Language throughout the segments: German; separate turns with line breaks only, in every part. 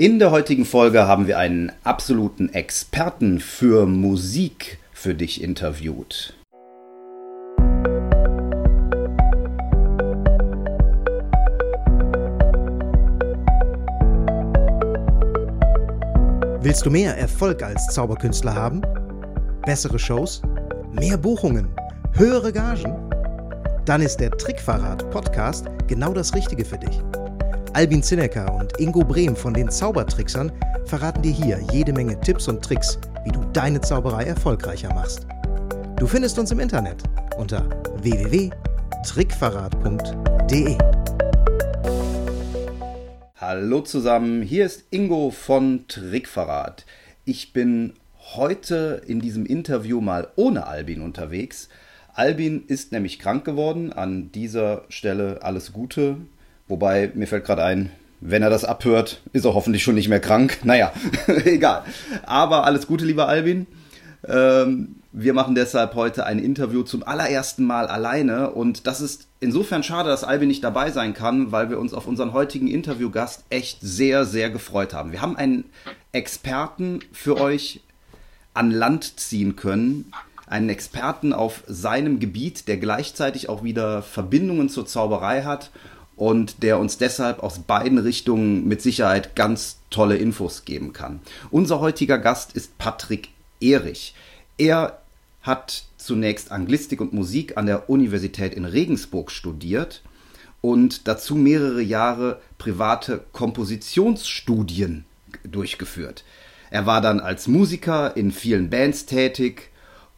In der heutigen Folge haben wir einen absoluten Experten für Musik für dich interviewt.
Willst du mehr Erfolg als Zauberkünstler haben? Bessere Shows? Mehr Buchungen? Höhere Gagen? Dann ist der Trickverrat Podcast genau das Richtige für dich. Albin Zinecker und Ingo Brehm von den Zaubertricksern verraten dir hier jede Menge Tipps und Tricks, wie du deine Zauberei erfolgreicher machst. Du findest uns im Internet unter www.trickverrat.de.
Hallo zusammen, hier ist Ingo von Trickverrat. Ich bin heute in diesem Interview mal ohne Albin unterwegs. Albin ist nämlich krank geworden. An dieser Stelle alles Gute. Wobei, mir fällt gerade ein, wenn er das abhört, ist er hoffentlich schon nicht mehr krank. Naja, egal. Aber alles Gute, lieber Albin. Ähm, wir machen deshalb heute ein Interview zum allerersten Mal alleine und das ist insofern schade, dass Albin nicht dabei sein kann, weil wir uns auf unseren heutigen Interviewgast echt sehr, sehr gefreut haben. Wir haben einen Experten für euch an Land ziehen können, einen Experten auf seinem Gebiet, der gleichzeitig auch wieder Verbindungen zur Zauberei hat und der uns deshalb aus beiden Richtungen mit Sicherheit ganz tolle Infos geben kann. Unser heutiger Gast ist Patrick Erich. Er hat zunächst Anglistik und Musik an der Universität in Regensburg studiert und dazu mehrere Jahre private Kompositionsstudien durchgeführt. Er war dann als Musiker in vielen Bands tätig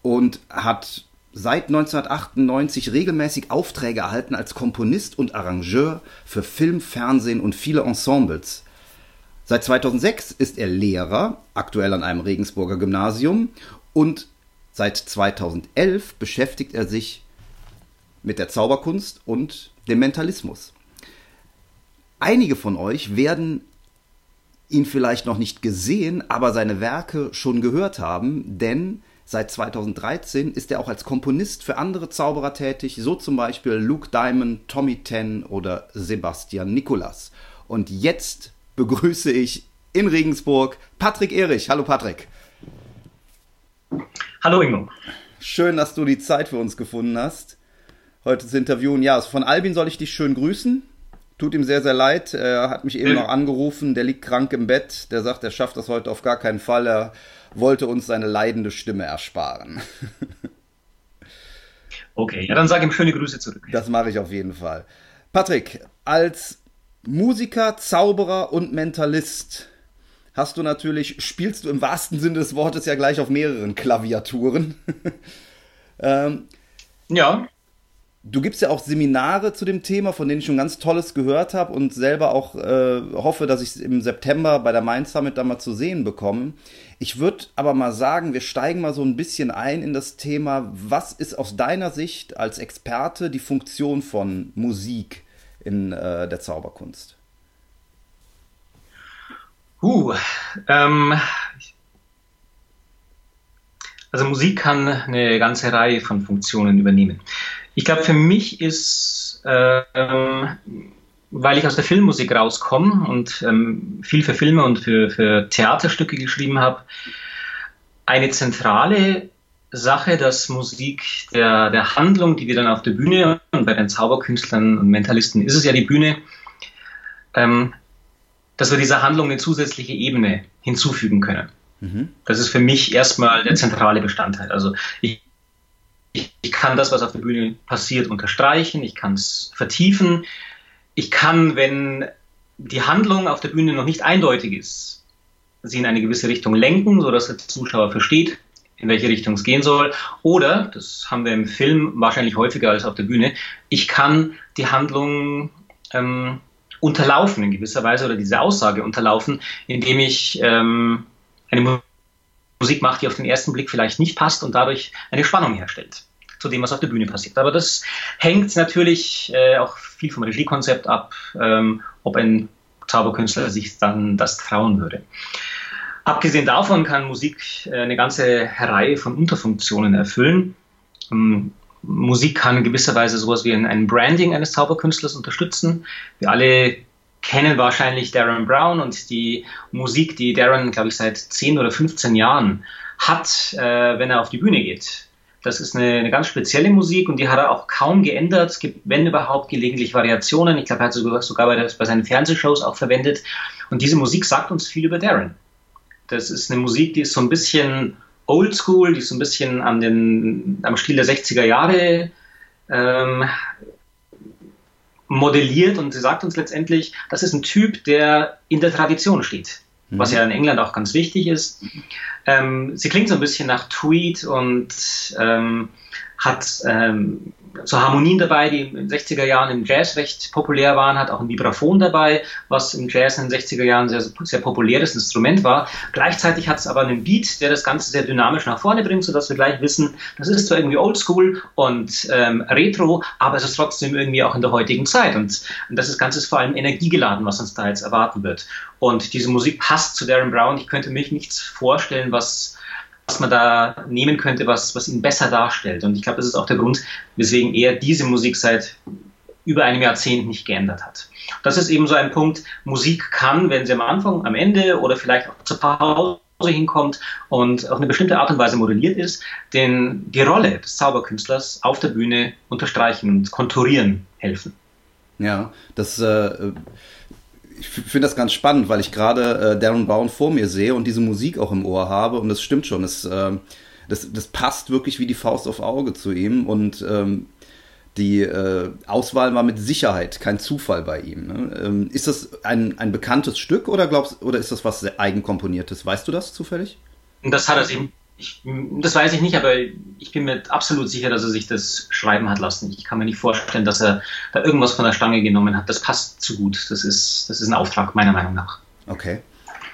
und hat seit 1998 regelmäßig Aufträge erhalten als Komponist und Arrangeur für Film, Fernsehen und viele Ensembles. Seit 2006 ist er Lehrer, aktuell an einem Regensburger Gymnasium, und seit 2011 beschäftigt er sich mit der Zauberkunst und dem Mentalismus. Einige von euch werden ihn vielleicht noch nicht gesehen, aber seine Werke schon gehört haben, denn Seit 2013 ist er auch als Komponist für andere Zauberer tätig, so zum Beispiel Luke Diamond, Tommy Ten oder Sebastian Nicolas. Und jetzt begrüße ich in Regensburg Patrick Erich. Hallo Patrick.
Hallo Ingo.
Schön, dass du die Zeit für uns gefunden hast, heute zu interviewen. Ja, von Albin soll ich dich schön grüßen. Tut ihm sehr, sehr leid. Er hat mich eben noch angerufen. Der liegt krank im Bett. Der sagt, er schafft das heute auf gar keinen Fall. Er wollte uns seine leidende Stimme ersparen.
okay, ja, dann sage ihm schöne Grüße zurück.
Das mache ich auf jeden Fall. Patrick, als Musiker, Zauberer und Mentalist hast du natürlich, spielst du im wahrsten Sinne des Wortes ja gleich auf mehreren Klaviaturen.
ähm, ja.
Du gibst ja auch Seminare zu dem Thema, von denen ich schon ganz Tolles gehört habe und selber auch äh, hoffe, dass ich es im September bei der Mind Summit da mal zu sehen bekomme. Ich würde aber mal sagen, wir steigen mal so ein bisschen ein in das Thema. Was ist aus deiner Sicht als Experte die Funktion von Musik in äh, der Zauberkunst?
Uh, ähm, also Musik kann eine ganze Reihe von Funktionen übernehmen. Ich glaube, für mich ist, ähm, weil ich aus der Filmmusik rauskomme und ähm, viel für Filme und für, für Theaterstücke geschrieben habe, eine zentrale Sache, dass Musik der, der Handlung, die wir dann auf der Bühne und bei den Zauberkünstlern und Mentalisten ist es ja die Bühne, ähm, dass wir dieser Handlung eine zusätzliche Ebene hinzufügen können. Mhm. Das ist für mich erstmal der zentrale Bestandteil. Also ich ich, ich kann das, was auf der Bühne passiert, unterstreichen, ich kann es vertiefen. Ich kann, wenn die Handlung auf der Bühne noch nicht eindeutig ist, sie in eine gewisse Richtung lenken, sodass der Zuschauer versteht, in welche Richtung es gehen soll. Oder, das haben wir im Film wahrscheinlich häufiger als auf der Bühne, ich kann die Handlung ähm, unterlaufen in gewisser Weise oder diese Aussage unterlaufen, indem ich ähm, eine Musik macht, die auf den ersten Blick vielleicht nicht passt und dadurch eine Spannung herstellt zu dem, was auf der Bühne passiert. Aber das hängt natürlich äh, auch viel vom Regiekonzept ab, ähm, ob ein Zauberkünstler sich dann das trauen würde. Abgesehen davon kann Musik äh, eine ganze Reihe von Unterfunktionen erfüllen. Ähm, Musik kann in gewisser Weise sowas wie ein, Branding eines Zauberkünstlers unterstützen. Wir alle kennen wahrscheinlich Darren Brown und die Musik, die Darren, glaube ich, seit 10 oder 15 Jahren hat, äh, wenn er auf die Bühne geht. Das ist eine, eine, ganz spezielle Musik und die hat er auch kaum geändert. Es gibt, wenn überhaupt, gelegentlich Variationen. Ich glaube, er hat sogar, sogar bei, bei seinen Fernsehshows auch verwendet. Und diese Musik sagt uns viel über Darren. Das ist eine Musik, die ist so ein bisschen oldschool, die ist so ein bisschen an den, am Stil der 60er Jahre ähm, modelliert und sie sagt uns letztendlich, das ist ein Typ, der in der Tradition steht, mhm. was ja in England auch ganz wichtig ist. Ähm, sie klingt so ein bisschen nach Tweed und ähm, hat ähm, so Harmonien dabei, die in den 60er Jahren im Jazz recht populär waren, hat auch ein Vibraphon dabei, was im Jazz in den 60er Jahren sehr, sehr populäres Instrument war. Gleichzeitig hat es aber einen Beat, der das Ganze sehr dynamisch nach vorne bringt, sodass wir gleich wissen, das ist zwar irgendwie oldschool und ähm, retro, aber es ist trotzdem irgendwie auch in der heutigen Zeit. Und, und das Ganze ist vor allem energiegeladen, was uns da jetzt erwarten wird. Und diese Musik passt zu Darren Brown. Ich könnte mich nichts vorstellen, was was man da nehmen könnte, was, was ihn besser darstellt. Und ich glaube, das ist auch der Grund, weswegen er diese Musik seit über einem Jahrzehnt nicht geändert hat. Das ist eben so ein Punkt, Musik kann, wenn sie am Anfang, am Ende oder vielleicht auch zur Pause hinkommt und auf eine bestimmte Art und Weise modelliert ist, den, die Rolle des Zauberkünstlers auf der Bühne unterstreichen und konturieren helfen.
Ja, das äh, ich finde das ganz spannend, weil ich gerade äh, Darren Brown vor mir sehe und diese Musik auch im Ohr habe und das stimmt schon. Das, äh, das, das passt wirklich wie die Faust auf Auge zu ihm und ähm, die äh, Auswahl war mit Sicherheit kein Zufall bei ihm. Ne? Ähm, ist das ein, ein bekanntes Stück oder glaubst oder ist das was eigenkomponiertes? Weißt du das zufällig?
Das hat er eben ich, das weiß ich nicht, aber ich bin mir absolut sicher, dass er sich das schreiben hat lassen. Ich kann mir nicht vorstellen, dass er da irgendwas von der Stange genommen hat. Das passt zu gut. Das ist, das ist ein Auftrag, meiner Meinung nach.
Okay.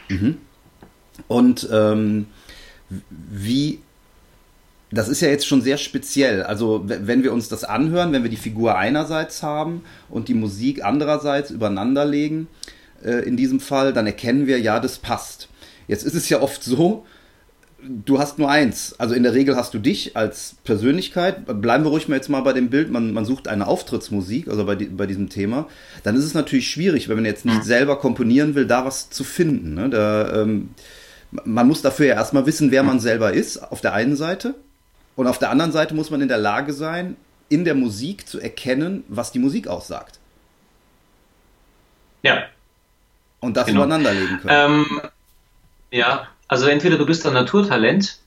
Mhm. Und ähm, wie, das ist ja jetzt schon sehr speziell. Also, wenn wir uns das anhören, wenn wir die Figur einerseits haben und die Musik andererseits übereinander legen, äh, in diesem Fall, dann erkennen wir, ja, das passt. Jetzt ist es ja oft so, du hast nur eins. Also in der Regel hast du dich als Persönlichkeit. Bleiben wir ruhig mal jetzt mal bei dem Bild. Man, man sucht eine Auftrittsmusik, also bei, die, bei diesem Thema. Dann ist es natürlich schwierig, wenn man jetzt nicht selber komponieren will, da was zu finden. Ne? Da, ähm, man muss dafür ja erstmal wissen, wer man selber ist, auf der einen Seite. Und auf der anderen Seite muss man in der Lage sein, in der Musik zu erkennen, was die Musik aussagt.
Ja.
Und das genau. übereinander legen können.
Ähm, ja, also entweder du bist ein Naturtalent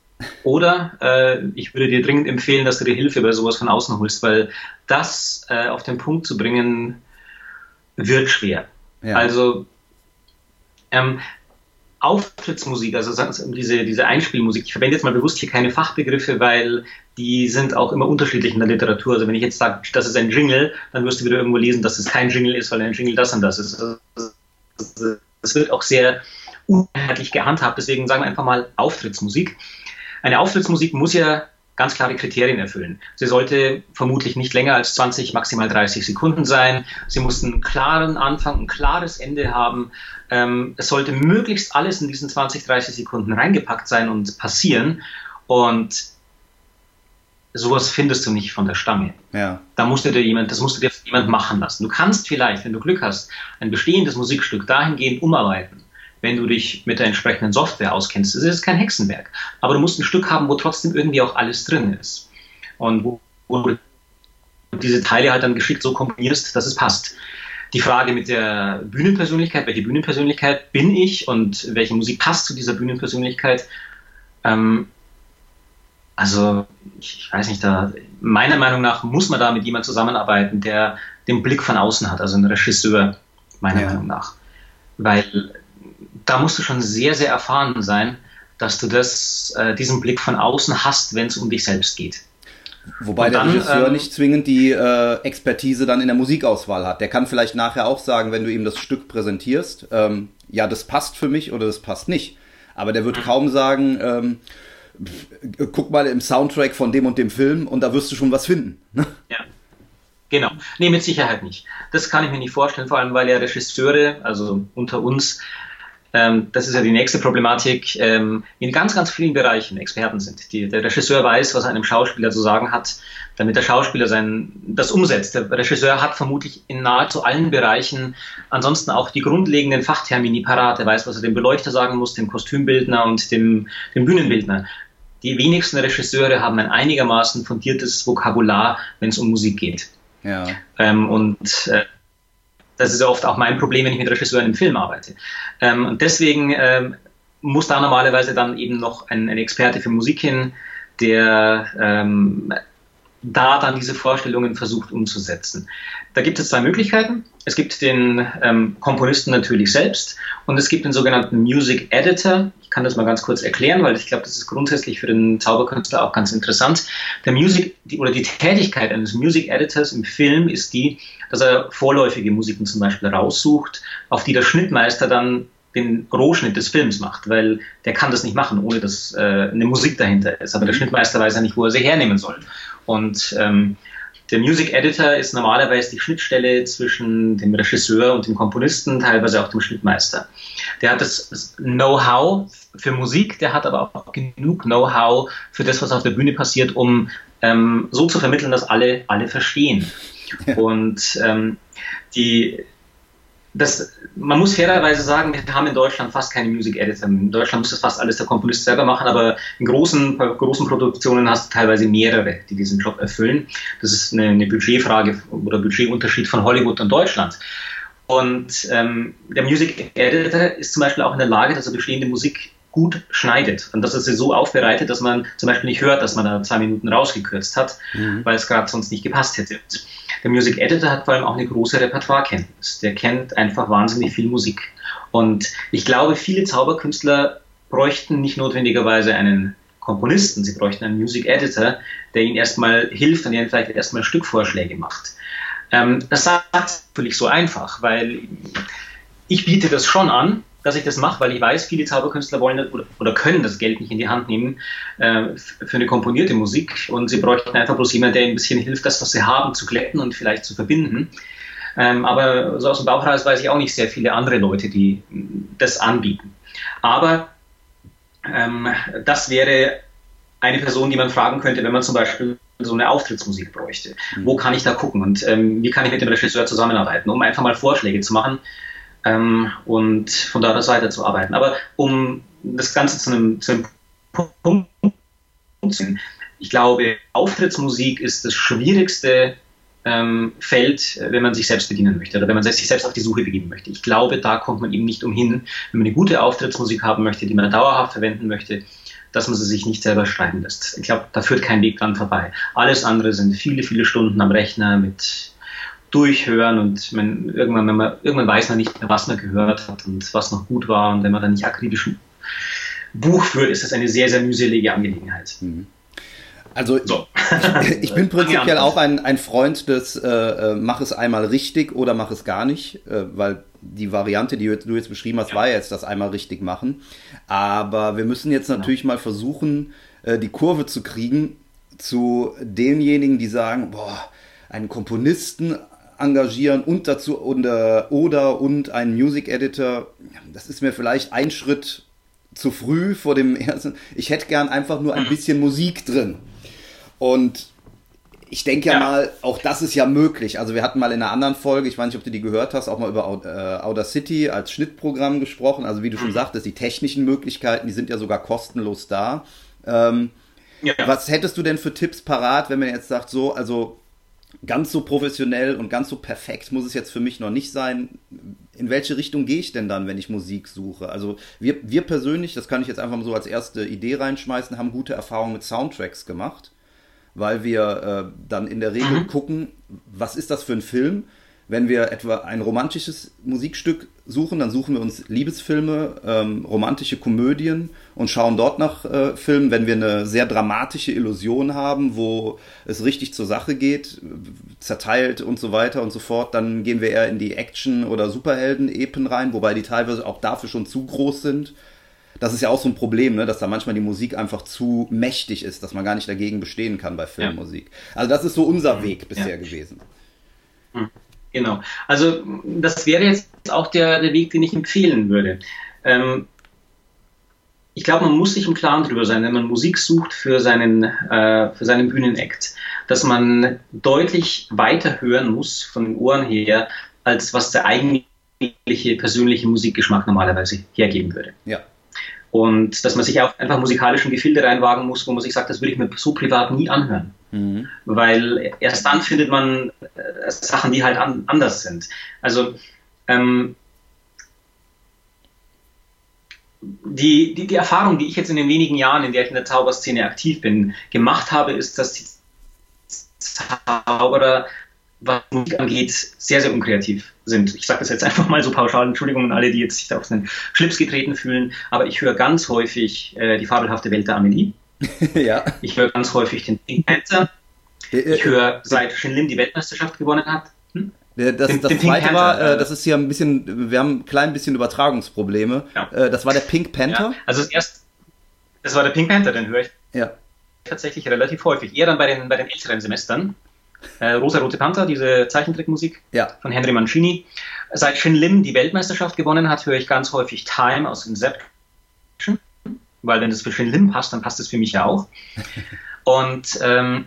oder äh, ich würde dir dringend empfehlen, dass du dir Hilfe bei sowas von außen holst, weil das äh, auf den Punkt zu bringen wird schwer. Ja. Also ähm, Auftrittsmusik, also diese, diese Einspielmusik, ich verwende jetzt mal bewusst hier keine Fachbegriffe, weil die sind auch immer unterschiedlich in der Literatur. Also wenn ich jetzt sage, das ist ein Jingle, dann wirst du wieder irgendwo lesen, dass es kein Jingle ist, weil ein Jingle das und das ist. Das wird auch sehr uneinheitlich gehandhabt. Deswegen sagen wir einfach mal Auftrittsmusik. Eine Auftrittsmusik muss ja ganz klare Kriterien erfüllen. Sie sollte vermutlich nicht länger als 20, maximal 30 Sekunden sein. Sie muss einen klaren Anfang, ein klares Ende haben. Ähm, es sollte möglichst alles in diesen 20, 30 Sekunden reingepackt sein und passieren. Und sowas findest du nicht von der Stange. Ja. Da musst du dir jemand, das musst du dir jemand machen lassen. Du kannst vielleicht, wenn du Glück hast, ein bestehendes Musikstück dahingehend umarbeiten, wenn du dich mit der entsprechenden Software auskennst. Das ist kein Hexenwerk. Aber du musst ein Stück haben, wo trotzdem irgendwie auch alles drin ist. Und wo, wo du diese Teile halt dann geschickt so kombinierst, dass es passt. Die Frage mit der Bühnenpersönlichkeit, welche Bühnenpersönlichkeit bin ich und welche Musik passt zu dieser Bühnenpersönlichkeit, ähm, also ich weiß nicht, da meiner Meinung nach muss man da mit jemandem zusammenarbeiten, der den Blick von außen hat, also ein Regisseur, meiner ja. Meinung nach. Weil da musst du schon sehr, sehr erfahren sein, dass du das, äh, diesen Blick von außen hast, wenn es um dich selbst geht.
Wobei dann, der Regisseur ähm, nicht zwingend die äh, Expertise dann in der Musikauswahl hat. Der kann vielleicht nachher auch sagen, wenn du ihm das Stück präsentierst, ähm, ja, das passt für mich oder das passt nicht. Aber der wird mhm. kaum sagen, ähm, guck mal im Soundtrack von dem und dem Film und da wirst du schon was finden. Ne?
Ja. Genau. Nee, mit Sicherheit nicht. Das kann ich mir nicht vorstellen, vor allem weil ja Regisseure, also unter uns, das ist ja die nächste Problematik, ähm, in ganz, ganz vielen Bereichen Experten sind. Die, der Regisseur weiß, was er einem Schauspieler zu sagen hat, damit der Schauspieler sein, das umsetzt. Der Regisseur hat vermutlich in nahezu allen Bereichen ansonsten auch die grundlegenden Fachtermini parat. Er weiß, was er dem Beleuchter sagen muss, dem Kostümbildner und dem, dem Bühnenbildner. Die wenigsten Regisseure haben ein einigermaßen fundiertes Vokabular, wenn es um Musik geht. Ja. Ähm, und äh, das ist ja oft auch mein Problem, wenn ich mit Regisseuren im Film arbeite. Ähm, und deswegen ähm, muss da normalerweise dann eben noch ein, ein Experte für Musik hin, der ähm, da dann diese Vorstellungen versucht umzusetzen. Da gibt es zwei Möglichkeiten. Es gibt den ähm, Komponisten natürlich selbst und es gibt den sogenannten Music Editor. Ich kann das mal ganz kurz erklären, weil ich glaube, das ist grundsätzlich für den Zauberkünstler auch ganz interessant. Der Music die, oder die Tätigkeit eines Music Editors im Film ist die, dass er vorläufige Musiken zum Beispiel raussucht, auf die der Schnittmeister dann den Rohschnitt des Films macht, weil der kann das nicht machen, ohne dass äh, eine Musik dahinter ist. Aber der Schnittmeister weiß ja nicht, wo er sie hernehmen soll. Und ähm, der Music Editor ist normalerweise die Schnittstelle zwischen dem Regisseur und dem Komponisten, teilweise auch dem Schnittmeister. Der hat das Know-how für Musik, der hat aber auch genug Know-how für das, was auf der Bühne passiert, um ähm, so zu vermitteln, dass alle alle verstehen. Ja. Und ähm, die das, man muss fairerweise sagen, wir haben in Deutschland fast keine Music Editor. In Deutschland muss das fast alles der Komponist selber machen, aber in großen, großen Produktionen hast du teilweise mehrere, die diesen Job erfüllen. Das ist eine, eine Budgetfrage oder Budgetunterschied von Hollywood und Deutschland. Und ähm, der Music Editor ist zum Beispiel auch in der Lage, dass er bestehende Musik gut schneidet und dass er sie so aufbereitet, dass man zum Beispiel nicht hört, dass man da zwei Minuten rausgekürzt hat, mhm. weil es gerade sonst nicht gepasst hätte. Der Music Editor hat vor allem auch eine große Repertoirekenntnis. Der kennt einfach wahnsinnig viel Musik. Und ich glaube, viele Zauberkünstler bräuchten nicht notwendigerweise einen Komponisten, sie bräuchten einen Music Editor, der ihnen erstmal hilft und ihnen vielleicht erstmal Stückvorschläge macht. Ähm, das sagt natürlich so einfach, weil ich biete das schon an, dass ich das mache, weil ich weiß, viele Zauberkünstler wollen oder, oder können das Geld nicht in die Hand nehmen äh, für eine komponierte Musik und sie bräuchten einfach bloß jemanden, der ihnen ein bisschen hilft, das, was sie haben, zu glätten und vielleicht zu verbinden. Ähm, aber so aus dem Bauch heraus weiß ich auch nicht sehr viele andere Leute, die das anbieten. Aber ähm, das wäre eine Person, die man fragen könnte, wenn man zum Beispiel so eine Auftrittsmusik bräuchte. Mhm. Wo kann ich da gucken und ähm, wie kann ich mit dem Regisseur zusammenarbeiten, um einfach mal Vorschläge zu machen, ähm, und von dort aus weiterzuarbeiten. Aber um das Ganze zu einem, zu einem Punkt zu bringen, ich glaube, Auftrittsmusik ist das schwierigste ähm, Feld, wenn man sich selbst bedienen möchte oder wenn man sich selbst auf die Suche begeben möchte. Ich glaube, da kommt man eben nicht umhin, wenn man eine gute Auftrittsmusik haben möchte, die man dauerhaft verwenden möchte, dass man sie sich nicht selber schreiben lässt. Ich glaube, da führt kein Weg dran vorbei. Alles andere sind viele, viele Stunden am Rechner mit durchhören und man, irgendwann, wenn man, irgendwann weiß man nicht mehr, was man gehört hat und was noch gut war. Und wenn man dann nicht akribisch ein Buch führt, ist das eine sehr, sehr mühselige Angelegenheit. Mhm.
Also so. ich, ich, bin prinzipiell auch ein, ein Freund des äh, äh, mach es einmal richtig oder mach es gar nicht, äh, weil die Variante, die du jetzt beschrieben hast, ja. war jetzt das einmal richtig machen. Aber wir müssen jetzt natürlich ja. mal versuchen, äh, die Kurve zu kriegen zu denjenigen, die sagen, boah, einen Komponisten engagieren und dazu oder, oder und einen Music Editor. Das ist mir vielleicht ein Schritt zu früh vor dem ersten. Ich hätte gern einfach nur ein mhm. bisschen Musik drin. Und ich denke ja, ja, mal, auch das ist ja möglich. Also wir hatten mal in einer anderen Folge, ich weiß nicht, ob du die gehört hast, auch mal über äh, Outer City als Schnittprogramm gesprochen. Also wie du schon mhm. sagtest, die technischen Möglichkeiten, die sind ja sogar kostenlos da. Ähm, ja. Was hättest du denn für Tipps parat, wenn man jetzt sagt, so, also ganz so professionell und ganz so perfekt muss es jetzt für mich noch nicht sein. In welche Richtung gehe ich denn dann, wenn ich Musik suche? Also wir, wir persönlich, das kann ich jetzt einfach mal so als erste Idee reinschmeißen, haben gute Erfahrungen mit Soundtracks gemacht, weil wir äh, dann in der Regel mhm. gucken, was ist das für ein Film? Wenn wir etwa ein romantisches Musikstück suchen, dann suchen wir uns Liebesfilme, ähm, romantische Komödien und schauen dort nach äh, Filmen. Wenn wir eine sehr dramatische Illusion haben, wo es richtig zur Sache geht, zerteilt und so weiter und so fort, dann gehen wir eher in die Action- oder Superhelden-Epen rein, wobei die teilweise auch dafür schon zu groß sind. Das ist ja auch so ein Problem, ne, dass da manchmal die Musik einfach zu mächtig ist, dass man gar nicht dagegen bestehen kann bei Filmmusik. Ja. Also das ist so unser Weg bisher ja. gewesen.
Mhm. Genau. Also das wäre jetzt auch der, der Weg, den ich empfehlen würde. ähm, ich glaube, man muss sich im Klaren darüber sein, wenn man Musik sucht für seinen, äh, für seinen Bühnenakt, dass man deutlich weiter hören muss von den Ohren her, als was der eigentliche persönliche Musikgeschmack normalerweise hergeben würde.
Ja.
Und dass man sich auch einfach musikalischen Gefilde reinwagen muss, wo man sich sagt, das würde ich mir so privat nie anhören. Mhm. Weil erst dann findet man äh, Sachen, die halt an, anders sind. Also ähm, die, die, die Erfahrung, die ich jetzt in den wenigen Jahren, in der ich in der Zauberszene aktiv bin, gemacht habe, ist, dass die Zauberer, was Musik angeht, sehr, sehr unkreativ sind. Ich sage das jetzt einfach mal so pauschal, Entschuldigung an alle, die jetzt sich da auf den Schlips getreten fühlen, aber ich höre ganz häufig äh, die fabelhafte Welt der Amelie. ja. Ich höre ganz häufig den Pink Panther. Äh, äh, ich höre, seit Shin Lim die Weltmeisterschaft gewonnen hat, hm?
Das, den, das den zweite war, äh, das ist hier ein bisschen, wir haben ein klein bisschen Übertragungsprobleme. Ja. Äh, das war der Pink Panther. Ja.
Also das erste, das war der Pink Panther, den höre ich ja. tatsächlich relativ häufig. Eher dann bei den, bei den älteren Semestern. Äh, Rosa-Rote Panther, diese Zeichentrickmusik ja. von Henry Mancini. Seit Shin Lim die Weltmeisterschaft gewonnen hat, höre ich ganz häufig Time aus Inception. Weil wenn das für Shin Lim passt, dann passt es für mich ja auch. Und ähm,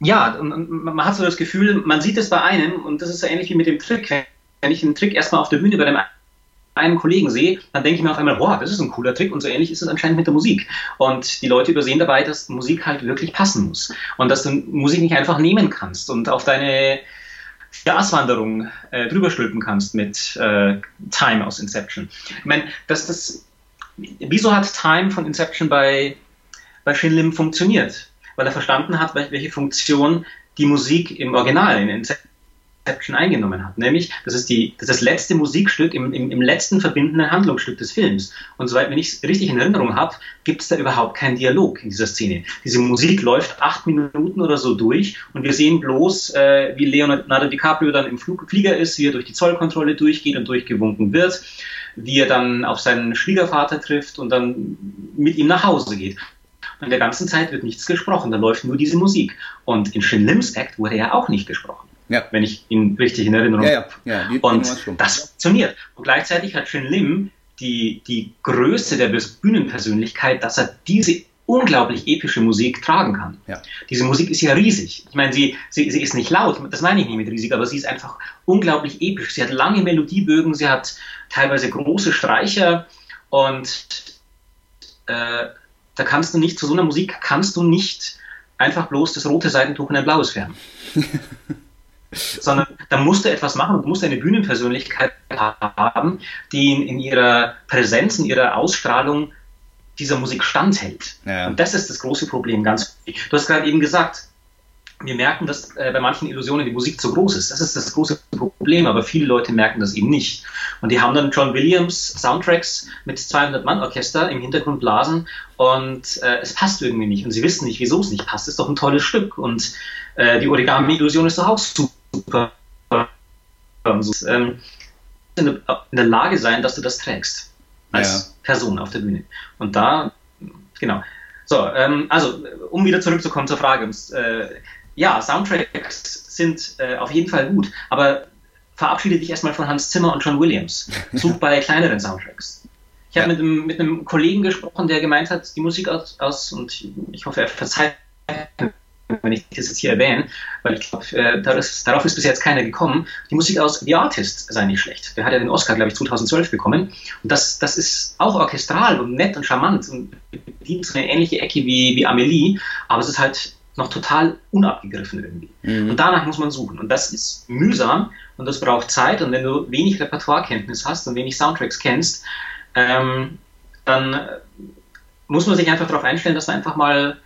ja, man hat so das Gefühl, man sieht es bei einem, und das ist so ähnlich wie mit dem Trick. Wenn ich einen Trick erstmal auf der Bühne bei dem einen Kollegen sehe, dann denke ich mir auf einmal, boah, das ist ein cooler Trick und so ähnlich ist es anscheinend mit der Musik. Und die Leute übersehen dabei, dass Musik halt wirklich passen muss und dass du Musik nicht einfach nehmen kannst und auf deine Gaswanderung äh, drüber stülpen kannst mit äh, Time aus Inception. Ich meine, dass das, wieso hat Time von Inception bei, bei Shin Lim funktioniert? weil er verstanden hat, welche Funktion die Musik im Original, in Inception eingenommen hat. Nämlich, das ist, die, das, ist das letzte Musikstück im, im, im letzten verbindenden Handlungsstück des Films. Und soweit wenn ich es richtig in Erinnerung habe, gibt es da überhaupt keinen Dialog in dieser Szene. Diese Musik läuft acht Minuten oder so durch und wir sehen bloß, äh, wie Leonardo DiCaprio dann im Flug, Flieger ist, wie er durch die Zollkontrolle durchgeht und durchgewunken wird, wie er dann auf seinen Schwiegervater trifft und dann mit ihm nach Hause geht. Und in der ganzen Zeit wird nichts gesprochen, da läuft nur diese Musik. Und in Shin Lims Act wurde ja auch nicht gesprochen. Ja. Wenn ich ihn richtig in Erinnerung
ja, ja.
ja und das funktioniert. Und gleichzeitig hat Shin Lim die, die Größe der Bühnenpersönlichkeit, dass er diese unglaublich epische Musik tragen kann. Ja. Diese Musik ist ja riesig. Ich meine, sie, sie, sie ist nicht laut, das meine ich nicht mit riesig, aber sie ist einfach unglaublich episch. Sie hat lange Melodiebögen, sie hat teilweise große Streicher und äh, da kannst du nicht, zu so einer Musik kannst du nicht einfach bloß das rote Seitentuch in ein blaues färben. Sondern da musst du etwas machen, du musst eine Bühnenpersönlichkeit haben, die in, in ihrer Präsenz, in ihrer Ausstrahlung dieser Musik standhält. Ja. Und das ist das große Problem, ganz wichtig. Du hast gerade eben gesagt, wir merken, dass äh, bei manchen Illusionen die Musik zu groß ist. Das ist das große Problem, aber viele Leute merken das eben nicht. Und die haben dann John Williams Soundtracks mit 200 Mann Orchester im Hintergrund blasen und äh, es passt irgendwie nicht. Und sie wissen nicht, wieso es nicht passt. Es ist doch ein tolles Stück und äh, die Origami-Illusion ist doch auch super. Ähm, in der Lage sein, dass du das trägst als ja. Person auf der Bühne. Und da, genau. So, ähm, also um wieder zurückzukommen zur Frage, äh, ja, Soundtracks sind äh, auf jeden Fall gut, aber verabschiede dich erstmal von Hans Zimmer und John Williams. Such bei kleineren Soundtracks. Ich habe mit, einem, mit einem Kollegen gesprochen, der gemeint hat, die Musik aus, aus und ich hoffe, er verzeiht wenn ich das jetzt hier erwähne, weil ich glaube, äh, darauf ist bis jetzt keiner gekommen. Die Musik aus The Artist sei nicht schlecht. Der hat ja den Oscar, glaube ich, 2012 bekommen. Und das, das ist auch orchestral und nett und charmant und bedient so eine ähnliche Ecke wie, wie Amelie, aber es ist halt noch total unabgegriffen irgendwie. Mhm. Und danach muss man suchen. Und das ist mühsam und das braucht Zeit. Und wenn du wenig Repertoirekenntnis hast und wenig Soundtracks kennst, ähm, dann muss man sich einfach darauf einstellen, dass man einfach mal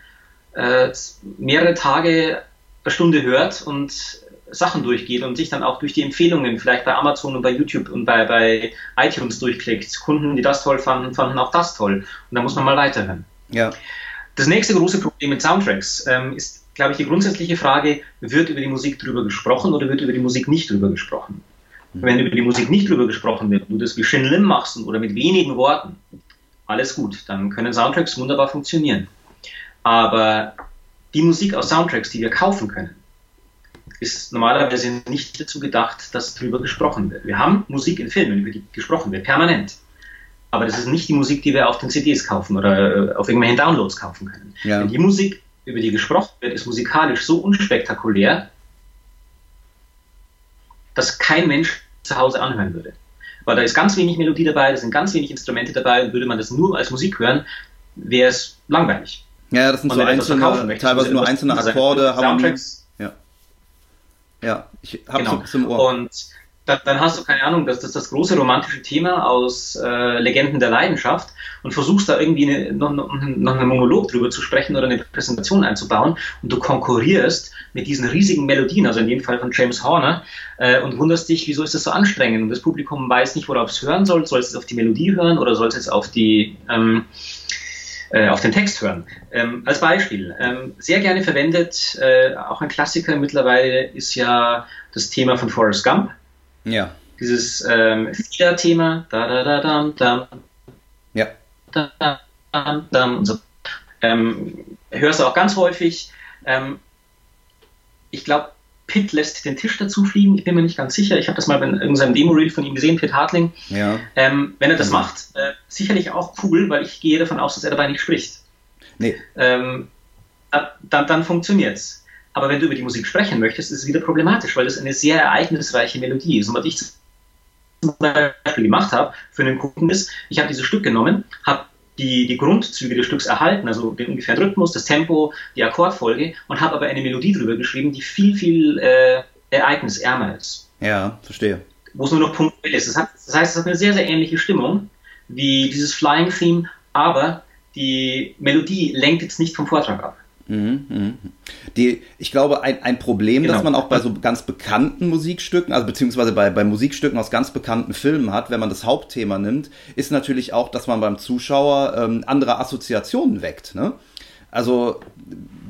äh, mehrere Tage eine Stunde hört und Sachen durchgeht und sich dann auch durch die Empfehlungen vielleicht bei Amazon und bei YouTube und bei, bei iTunes durchklickt. Kunden, die das toll fanden, fanden auch das toll. Und da muss man mal weiterhören. Ja. Das nächste große Problem mit Soundtracks ähm, ist, glaube ich, die grundsätzliche Frage, wird über die Musik drüber gesprochen oder wird über die Musik nicht drüber gesprochen? Mhm. Wenn über die Musik nicht drüber gesprochen wird, du das wie Shin Lim machst oder mit wenigen Worten, alles gut, dann können Soundtracks wunderbar funktionieren. Aber die Musik aus Soundtracks, die wir kaufen können, ist normalerweise nicht dazu gedacht, dass darüber gesprochen wird. Wir haben Musik in Filmen, über die gesprochen wird, permanent. Aber das ist nicht die Musik, die wir auf den CDs kaufen oder äh, auf irgendwelchen Downloads kaufen können. Ja. Denn die Musik, über die gesprochen wird, ist musikalisch so unspektakulär, dass kein Mensch zu Hause anhören würde. Weil da ist ganz wenig Melodie dabei, da sind ganz wenig Instrumente dabei und würde man das nur als Musik hören, wäre es langweilig.
Ja, das sind und so einzelne, teilweise nur einzelne Akkorde,
Soundtracks.
Ja. Ja,
ich habe genau. es im Ohr. Und dann, dann, hast du keine Ahnung, das, das ist das große romantische Thema aus äh, Legenden der Leidenschaft und versuchst da irgendwie eine, noch, noch, einen Monolog drüber zu sprechen oder eine Präsentation einzubauen und du konkurrierst mit diesen riesigen Melodien, also in dem Fall von James Horner, äh, und wunderst dich, wieso ist das so anstrengend und das Publikum weiß nicht, worauf es hören soll, soll es auf die Melodie hören oder soll es jetzt auf die ähm, äh, auf den Text hören. Ähm, als Beispiel, ähm, sehr gerne verwendet, äh, auch ein Klassiker mittlerweile ist ja das Thema von Forrest Gump.
Ja.
Dieses ähm, thema da da da dam dam.
Ja.
Da, dam, dam und so. Ähm, hörst du auch ganz häufig. Ähm, ich glaube, Pitt lässt den Tisch dazu fliegen. Ich bin mir nicht ganz sicher. Ich habe das mal in irgendeinem Demo-Reel von ihm gesehen, Pitt Hartling.
Ja.
Ähm, wenn er das mhm. macht, äh, sicherlich auch cool, weil ich gehe davon aus, dass er dabei nicht spricht.
Nee.
Ähm, dann, dann funktioniert es. Aber wenn du über die Musik sprechen möchtest, ist es wieder problematisch, weil das eine sehr ereignisreiche Melodie ist. Und was ich zum Beispiel gemacht habe für einen Kunden ist, ich habe dieses Stück genommen, habe die, die Grundzüge des Stücks erhalten, also den ungefähren Rhythmus, das Tempo, die Akkordfolge und habe aber eine Melodie drüber geschrieben, die viel, viel äh, ereignisärmer ist.
Ja, verstehe.
Wo es nur noch punktuell ist. Das, hat, das heißt, es hat eine sehr, sehr ähnliche Stimmung wie dieses Flying Theme, aber die Melodie lenkt jetzt nicht vom Vortrag ab.
Mhm, mhm. Die, ich glaube, ein, ein Problem, genau. das man auch bei so ganz bekannten Musikstücken, also beziehungsweise bei, bei Musikstücken aus ganz bekannten Filmen hat, wenn man das Hauptthema nimmt, ist natürlich auch, dass man beim Zuschauer ähm, andere Assoziationen weckt. Ne? Also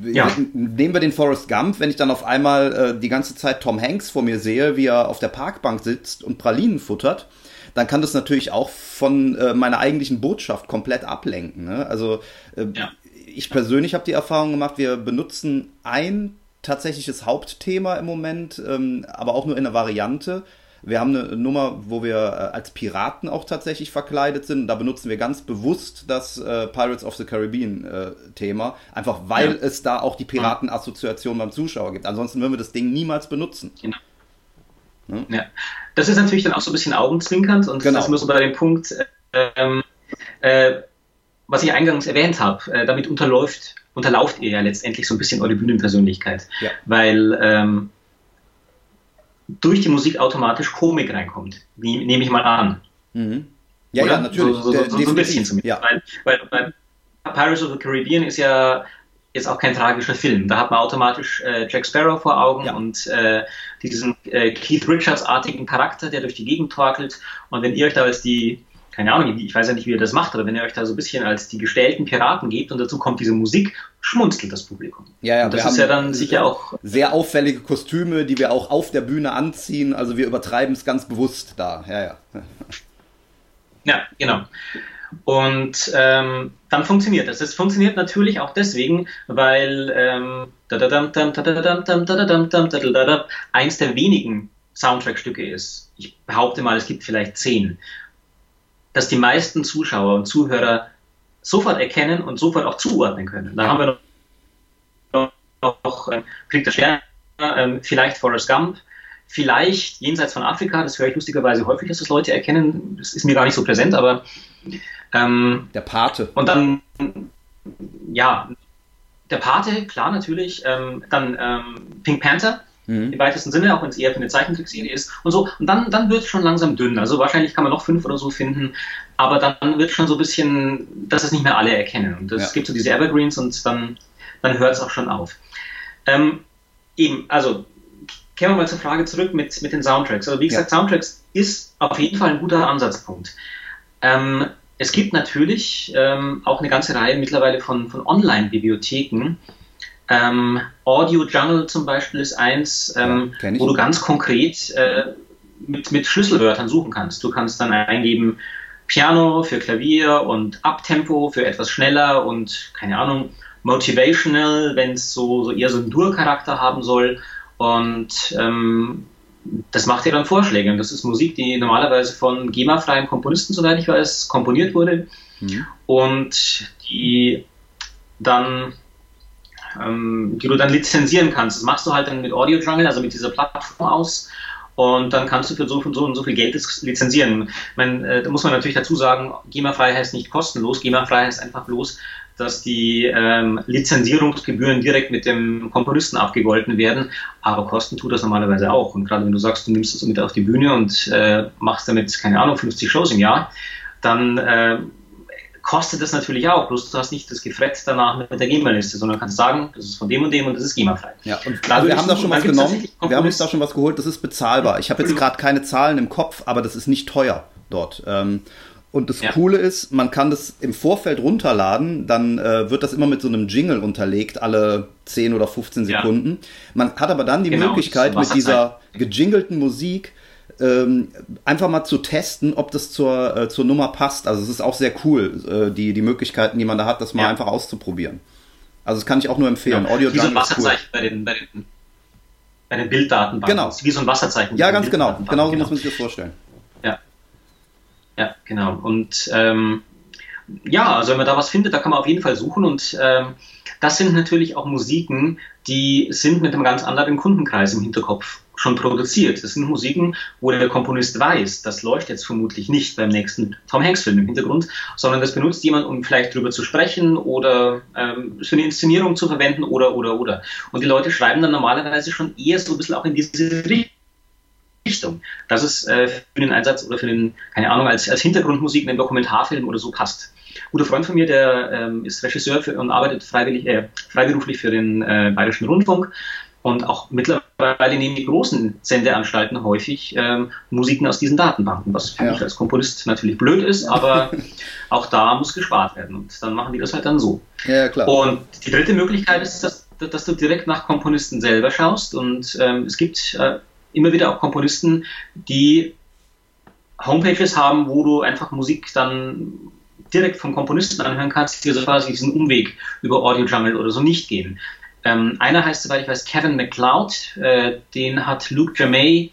ja. nehmen wir den Forrest Gump, wenn ich dann auf einmal äh, die ganze Zeit Tom Hanks vor mir sehe, wie er auf der Parkbank sitzt und Pralinen futtert, dann kann das natürlich auch von äh, meiner eigentlichen Botschaft komplett ablenken. Ne? Also äh, ja ich persönlich habe die Erfahrung gemacht, wir benutzen ein tatsächliches Hauptthema im Moment, ähm, aber auch nur in einer Variante. Wir haben eine Nummer, wo wir äh, als Piraten auch tatsächlich verkleidet sind. Da benutzen wir ganz bewusst das äh, Pirates of the Caribbean äh, Thema, einfach weil ja. es da auch die Piraten-Assoziation beim Zuschauer gibt. Ansonsten würden wir das Ding niemals benutzen.
Genau. Ne? Ja. Das ist natürlich dann auch so ein bisschen augenzwinkernd und genau. das müssen wir bei dem Punkt, äh, ähm, äh, was ich eingangs erwähnt habe, äh, damit unterläuft, unterlauft ihr ja letztendlich so ein bisschen eure Bühnenpersönlichkeit, ja. weil ähm, durch die Musik automatisch Komik reinkommt, nehme ich mal an.
Mhm. Ja, Oder? ja, natürlich.
So, so, so, so ein bisschen zumindest. Ja. Weil, weil, weil Pirates of the Caribbean ist ja jetzt auch kein tragischer Film. Da hat man automatisch äh, Jack Sparrow vor Augen ja. und äh, diesen äh, Keith Richards-artigen Charakter, der durch die Gegend torkelt. Und wenn ihr euch da als die keine Ahnung, ich weiß ja nicht, wie ihr das macht, aber wenn ihr euch da so ein bisschen als die gestellten Piraten gebt und dazu kommt diese Musik, schmunzelt das Publikum.
Ja, ja,
und das ist ja dann sicher auch.
Sehr auffällige Kostüme, die wir auch auf der Bühne anziehen. Also wir übertreiben es ganz bewusst da. Ja, ja.
Ja, genau. Und ähm, dann funktioniert das. Es funktioniert natürlich auch deswegen, weil ähm, eins der wenigen Soundtrack-Stücke ist. Ich behaupte mal, es gibt vielleicht zehn, dass die meisten Zuschauer und Zuhörer sofort erkennen und sofort auch zuordnen können. Da haben wir noch, noch äh, Krieg der Sterne, äh, vielleicht Forrest Gump, vielleicht jenseits von Afrika, das höre ich lustigerweise häufig, dass das Leute erkennen, das ist mir gar nicht so präsent, aber
ähm, der Pate.
Und dann, ja, der Pate, klar natürlich, ähm, dann ähm, Pink Panther, Mhm. Im weitesten Sinne, auch wenn es eher für eine Zeichentrickserie ist und so. Und dann, dann wird es schon langsam dünn. Also wahrscheinlich kann man noch fünf oder so finden, aber dann wird schon so ein bisschen, dass es nicht mehr alle erkennen. Und es ja. gibt so diese Evergreens und dann, dann hört es auch schon auf. Ähm, eben, also kehren wir mal zur Frage zurück mit, mit den Soundtracks. Also wie gesagt, ja. Soundtracks ist auf jeden Fall ein guter Ansatzpunkt. Ähm, es gibt natürlich ähm, auch eine ganze Reihe mittlerweile von, von Online-Bibliotheken, ähm, Audio Jungle zum Beispiel ist eins, ähm, ja, wo du ganz konkret äh, mit, mit Schlüsselwörtern suchen kannst. Du kannst dann eingeben Piano für Klavier und Abtempo für etwas schneller und keine Ahnung, Motivational, wenn es so, so eher so einen Dur-Charakter haben soll. Und ähm, das macht ihr dann Vorschläge. Und das ist Musik, die normalerweise von GEMA-freien Komponisten, soweit ich weiß, komponiert wurde. Mhm. Und die dann ähm, die du dann lizenzieren kannst. Das machst du halt dann mit Audio Jungle, also mit dieser Plattform aus. Und dann kannst du für so und so und so viel Geld lizenzieren. Man, äh, da muss man natürlich dazu sagen, GEMA-frei heißt nicht kostenlos. GEMA-frei heißt einfach bloß, dass die ähm, Lizenzierungsgebühren direkt mit dem Komponisten abgegolten werden, aber kosten tut das normalerweise auch. Und gerade wenn du sagst, du nimmst das mit auf die Bühne und äh, machst damit, keine Ahnung, 50 Shows im Jahr, dann äh, kostet das natürlich auch. Bloß du hast nicht das Gefrett danach mit der GEMA-Liste, sondern kannst sagen, das ist von dem und dem und das ist GEMA-frei.
Ja, und also wir haben da schon was genommen. Wir haben uns da schon was geholt. Das ist bezahlbar. Ich habe jetzt gerade keine Zahlen im Kopf, aber das ist nicht teuer dort. Ähm, und das ja. Coole ist, man kann das im Vorfeld runterladen, dann äh, wird das immer mit so einem Jingle unterlegt, alle 10 oder 15 Sekunden. Ja. Man hat aber dann die genau, Möglichkeit, mit dieser gejingelten Musik ähm, einfach mal zu testen, ob das zur, äh, zur Nummer passt. Also es ist auch sehr cool, äh, die, die Möglichkeiten, die man da hat, das mal ja. einfach auszuprobieren. Also das kann ich auch nur empfehlen.
Ja. Audio Wie so ein Wasserzeichen cool. bei, den, bei, den, bei den Bilddatenbanken.
Genau.
Wie so ein Wasserzeichen.
Ja, ganz genau. Genau so genau. muss man sich das vorstellen.
Ja. Ja, genau. Und ähm, ja, also wenn man da was findet, da kann man auf jeden Fall suchen und ähm, das sind natürlich auch Musiken, die sind mit einem ganz anderen Kundenkreis im Hinterkopf schon produziert. Das sind Musiken, wo der Komponist weiß, das läuft jetzt vermutlich nicht beim nächsten Tom Hanks-Film im Hintergrund, sondern das benutzt jemand, um vielleicht drüber zu sprechen oder ähm, für eine Inszenierung zu verwenden oder, oder, oder. Und die Leute schreiben dann normalerweise schon eher so ein bisschen auch in diese Richtung, dass es äh, für den Einsatz oder für den, keine Ahnung, als, als Hintergrundmusik in einem Dokumentarfilm oder so passt. Ein guter Freund von mir, der ähm, ist Regisseur für, und arbeitet freiwillig, äh, freiberuflich für den äh, Bayerischen Rundfunk und auch mittlerweile nehmen die großen Sendeanstalten häufig ähm, Musiken aus diesen Datenbanken, was für ja. mich als Komponist natürlich blöd ist, aber auch da muss gespart werden. Und dann machen die das halt dann so.
Ja, klar.
Und die dritte Möglichkeit ist, dass, dass du direkt nach Komponisten selber schaust. Und ähm, es gibt äh, immer wieder auch Komponisten, die Homepages haben, wo du einfach Musik dann direkt vom Komponisten anhören kannst, die so quasi diesen Umweg über Audio Jungle oder so nicht gehen. Ähm, einer heißt, soweit ich weiß, Kevin McLeod. Äh, den hat Luke Jamay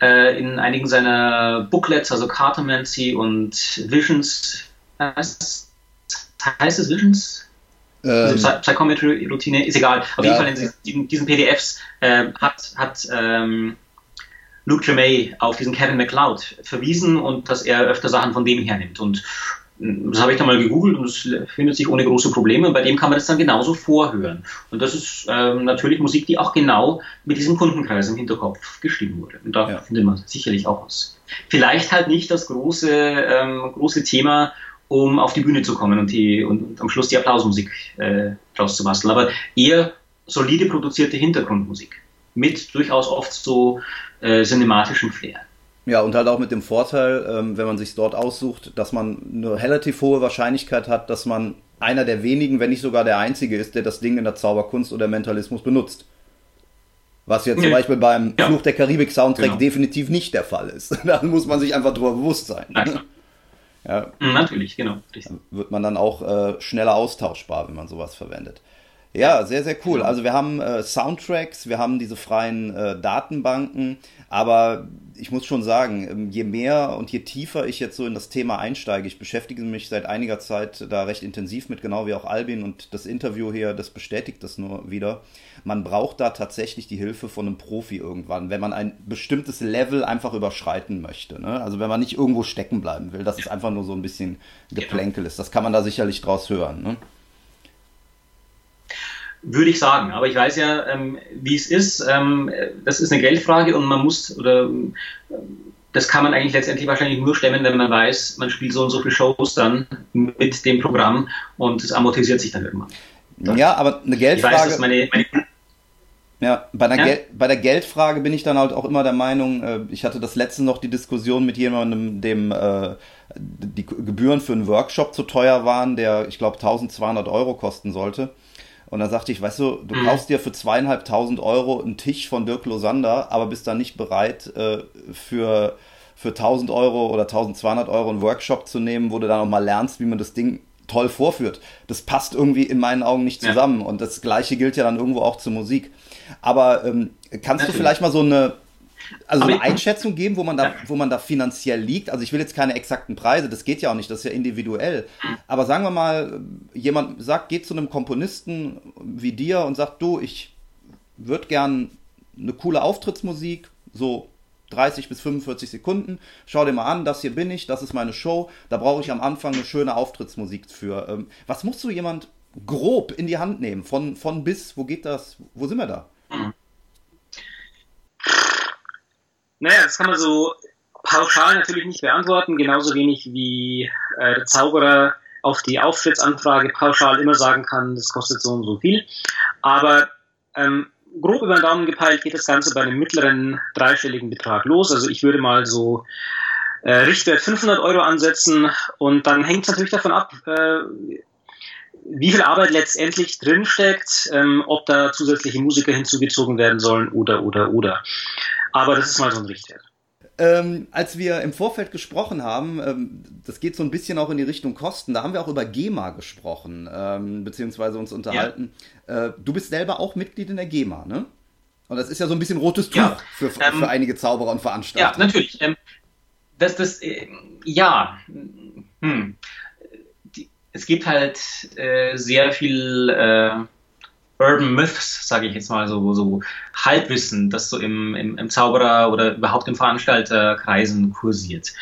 äh, in einigen seiner Booklets, also Cartomancy und Visions, heißt, heißt es Visions? Ähm, Psychometry-Routine, ist egal. Auf ja, jeden Fall in diesen, diesen PDFs äh, hat, hat ähm, Luke Jamay auf diesen Kevin McLeod verwiesen und dass er öfter Sachen von dem hernimmt. Und das habe ich dann mal gegoogelt und es findet sich ohne große Probleme. Und bei dem kann man das dann genauso vorhören. Und das ist ähm, natürlich Musik, die auch genau mit diesem Kundenkreis im Hinterkopf geschrieben wurde. Und da ja. findet man sicherlich auch was. Vielleicht halt nicht das große, ähm, große Thema, um auf die Bühne zu kommen und, die, und, und am Schluss die Applausmusik äh, draus zu basteln, aber eher solide produzierte Hintergrundmusik mit durchaus oft so äh, cinematischem Flair.
Ja, und halt auch mit dem Vorteil, ähm, wenn man sich dort aussucht, dass man eine relativ hohe Wahrscheinlichkeit hat, dass man einer der wenigen, wenn nicht sogar der einzige ist, der das Ding in der Zauberkunst oder Mentalismus benutzt. Was jetzt nee. zum Beispiel beim ja. Fluch der Karibik Soundtrack genau. definitiv nicht der Fall ist. da muss man sich einfach drüber bewusst sein.
Ja. Mhm, natürlich, genau.
Dann wird man dann auch äh, schneller austauschbar, wenn man sowas verwendet. Ja, sehr, sehr cool. Also wir haben äh, Soundtracks, wir haben diese freien äh, Datenbanken, aber ich muss schon sagen, ähm, je mehr und je tiefer ich jetzt so in das Thema einsteige, ich beschäftige mich seit einiger Zeit da recht intensiv mit, genau wie auch Albin und das Interview hier, das bestätigt das nur wieder. Man braucht da tatsächlich die Hilfe von einem Profi irgendwann, wenn man ein bestimmtes Level einfach überschreiten möchte. Ne? Also wenn man nicht irgendwo stecken bleiben will, dass es einfach nur so ein bisschen Geplänkel ist. Das kann man da sicherlich draus hören. Ne?
Würde ich sagen. Aber ich weiß ja, ähm, wie es ist. Ähm, das ist eine Geldfrage und man muss, oder ähm, das kann man eigentlich letztendlich wahrscheinlich nur stemmen, wenn man weiß, man spielt so und so viele Shows dann mit dem Programm und es amortisiert sich dann irgendwann.
Ja, aber eine Geldfrage. Ich weiß, dass meine, meine ja, bei, ja? bei der Geldfrage bin ich dann halt auch immer der Meinung, äh, ich hatte das letzte noch die Diskussion mit jemandem, dem äh, die Gebühren für einen Workshop zu teuer waren, der, ich glaube, 1200 Euro kosten sollte. Und dann sagte ich, weißt du, du mhm. kaufst dir für zweieinhalbtausend Euro einen Tisch von Dirk Losander, aber bist dann nicht bereit, äh, für, für 1000 Euro oder 1200 Euro einen Workshop zu nehmen, wo du dann auch mal lernst, wie man das Ding toll vorführt. Das passt irgendwie in meinen Augen nicht zusammen. Ja. Und das Gleiche gilt ja dann irgendwo auch zur Musik. Aber ähm, kannst Natürlich. du vielleicht mal so eine, also eine Einschätzung geben, wo man da, ja. wo man da finanziell liegt. Also ich will jetzt keine exakten Preise, das geht ja auch nicht, das ist ja individuell. Aber sagen wir mal, jemand sagt, geht zu einem Komponisten wie dir und sagt, du, ich würde gern eine coole Auftrittsmusik, so 30 bis 45 Sekunden. Schau dir mal an, das hier bin ich, das ist meine Show. Da brauche ich am Anfang eine schöne Auftrittsmusik für. Ähm, was muss so jemand grob in die Hand nehmen? Von, von bis, wo geht das? Wo sind wir da?
Naja, das kann man so pauschal natürlich nicht beantworten, genauso wenig wie äh, der Zauberer auf die Auftrittsanfrage pauschal immer sagen kann, das kostet so und so viel. Aber ähm, grob über den Daumen gepeilt geht das Ganze bei einem mittleren dreistelligen Betrag los. Also ich würde mal so äh, Richtwert 500 Euro ansetzen und dann hängt es natürlich davon ab, äh, wie viel Arbeit letztendlich drinsteckt, ähm, ob da zusätzliche Musiker hinzugezogen werden sollen oder, oder, oder. Aber das ist mal so ein Richtwert.
Ähm, als wir im Vorfeld gesprochen haben, ähm, das geht so ein bisschen auch in die Richtung Kosten, da haben wir auch über GEMA gesprochen, ähm, beziehungsweise uns unterhalten. Ja. Äh, du bist selber auch Mitglied in der GEMA, ne? Und das ist ja so ein bisschen rotes Tuch ja, für, für ähm, einige Zauberer und Veranstalter.
Ja, natürlich. Ähm, das, das, äh, ja. Hm. Die, es gibt halt äh, sehr viel äh, Urban Myths, sage ich jetzt mal so, so Halbwissen, das so im, im, im Zauberer oder überhaupt im Veranstalterkreisen kursiert.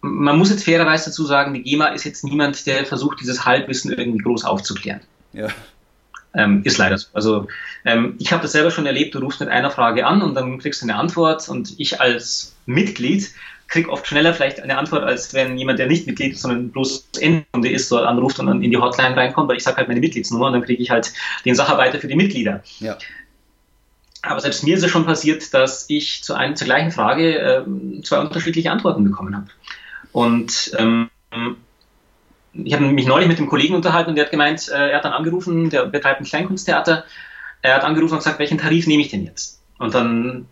Man muss jetzt fairerweise dazu sagen, die GEMA ist jetzt niemand, der versucht, dieses Halbwissen irgendwie groß aufzuklären. Ja. Ähm, ist leider so. Also ähm, ich habe das selber schon erlebt, du rufst mit einer Frage an und dann kriegst du eine Antwort und ich als Mitglied kriege oft schneller vielleicht eine Antwort, als wenn jemand, der nicht Mitglied ist, sondern bloß Endkunde ist, dort anruft und dann in die Hotline reinkommt, weil ich sage halt meine Mitgliedsnummer und dann kriege ich halt den Sacharbeiter für die Mitglieder. Ja. Aber selbst mir ist es schon passiert, dass ich zu einem, zur gleichen Frage äh, zwei unterschiedliche Antworten bekommen habe. Und ähm, ich habe mich neulich mit dem Kollegen unterhalten und der hat gemeint, äh, er hat dann angerufen, der betreibt ein Kleinkunsttheater, er hat angerufen und gesagt, welchen Tarif nehme ich denn jetzt? Und dann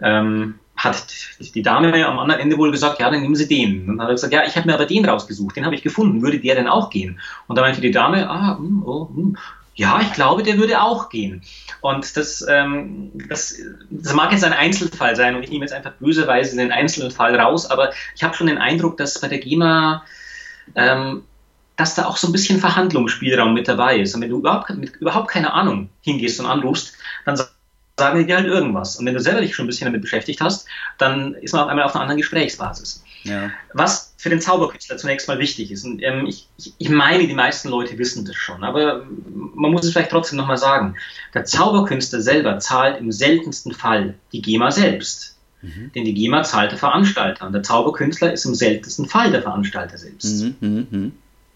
ähm, hat die Dame am anderen Ende wohl gesagt, ja, dann nehmen Sie den. Und dann hat er gesagt, ja, ich habe mir aber den rausgesucht, den habe ich gefunden, würde der denn auch gehen? Und da meinte die Dame, ah, hm, oh, hm, ja, ich glaube, der würde auch gehen. Und das, ähm, das, das mag jetzt ein Einzelfall sein und ich nehme jetzt einfach böserweise den Einzelfall raus, aber ich habe schon den Eindruck, dass bei der GEMA, ähm, dass da auch so ein bisschen Verhandlungsspielraum mit dabei ist. Und wenn du überhaupt, mit überhaupt keine Ahnung hingehst und anrufst, dann sagst sagen die dir halt irgendwas. Und wenn du selber dich schon ein bisschen damit beschäftigt hast, dann ist man auf einmal auf einer anderen Gesprächsbasis. Ja. Was für den Zauberkünstler zunächst mal wichtig ist, und ähm, ich, ich, meine, die meisten Leute wissen das schon, aber man muss es vielleicht trotzdem nochmal sagen. Der Zauberkünstler selber zahlt im seltensten Fall die GEMA selbst. Mhm. Denn die GEMA zahlt der Veranstalter und der Zauberkünstler ist im seltensten Fall der Veranstalter selbst.
Mhm, mh, mh.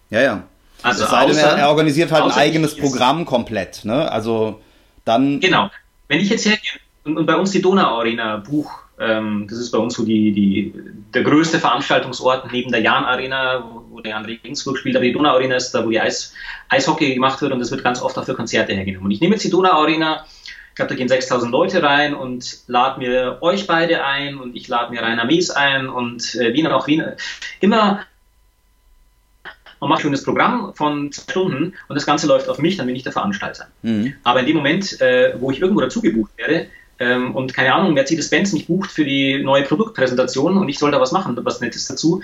Ja, ja. Also außer, er organisiert halt ein eigenes Programm komplett, ne? Also dann.
Genau. Wenn ich jetzt hergehe und, und bei uns die Donau-Arena Buch, ähm, das ist bei uns so die, die, der größte Veranstaltungsort neben der Jahn-Arena, wo, wo, der Jan Regensburg spielt, aber die Donau-Arena ist da, wo die Eis, Eishockey gemacht wird und das wird ganz oft auch für Konzerte hergenommen. Und ich nehme jetzt die Donau-Arena, ich glaube, da gehen 6000 Leute rein und lade mir euch beide ein und ich lade mir Rainer Mies ein und äh, Wiener auch Wiener. Immer man macht ein schönes Programm von zwei Stunden und das Ganze läuft auf mich, dann bin ich der Veranstalter. Mhm. Aber in dem Moment, äh, wo ich irgendwo dazu gebucht werde, ähm, und keine Ahnung, Mercedes-Benz mich bucht für die neue Produktpräsentation und ich soll da was machen, was Nettes dazu,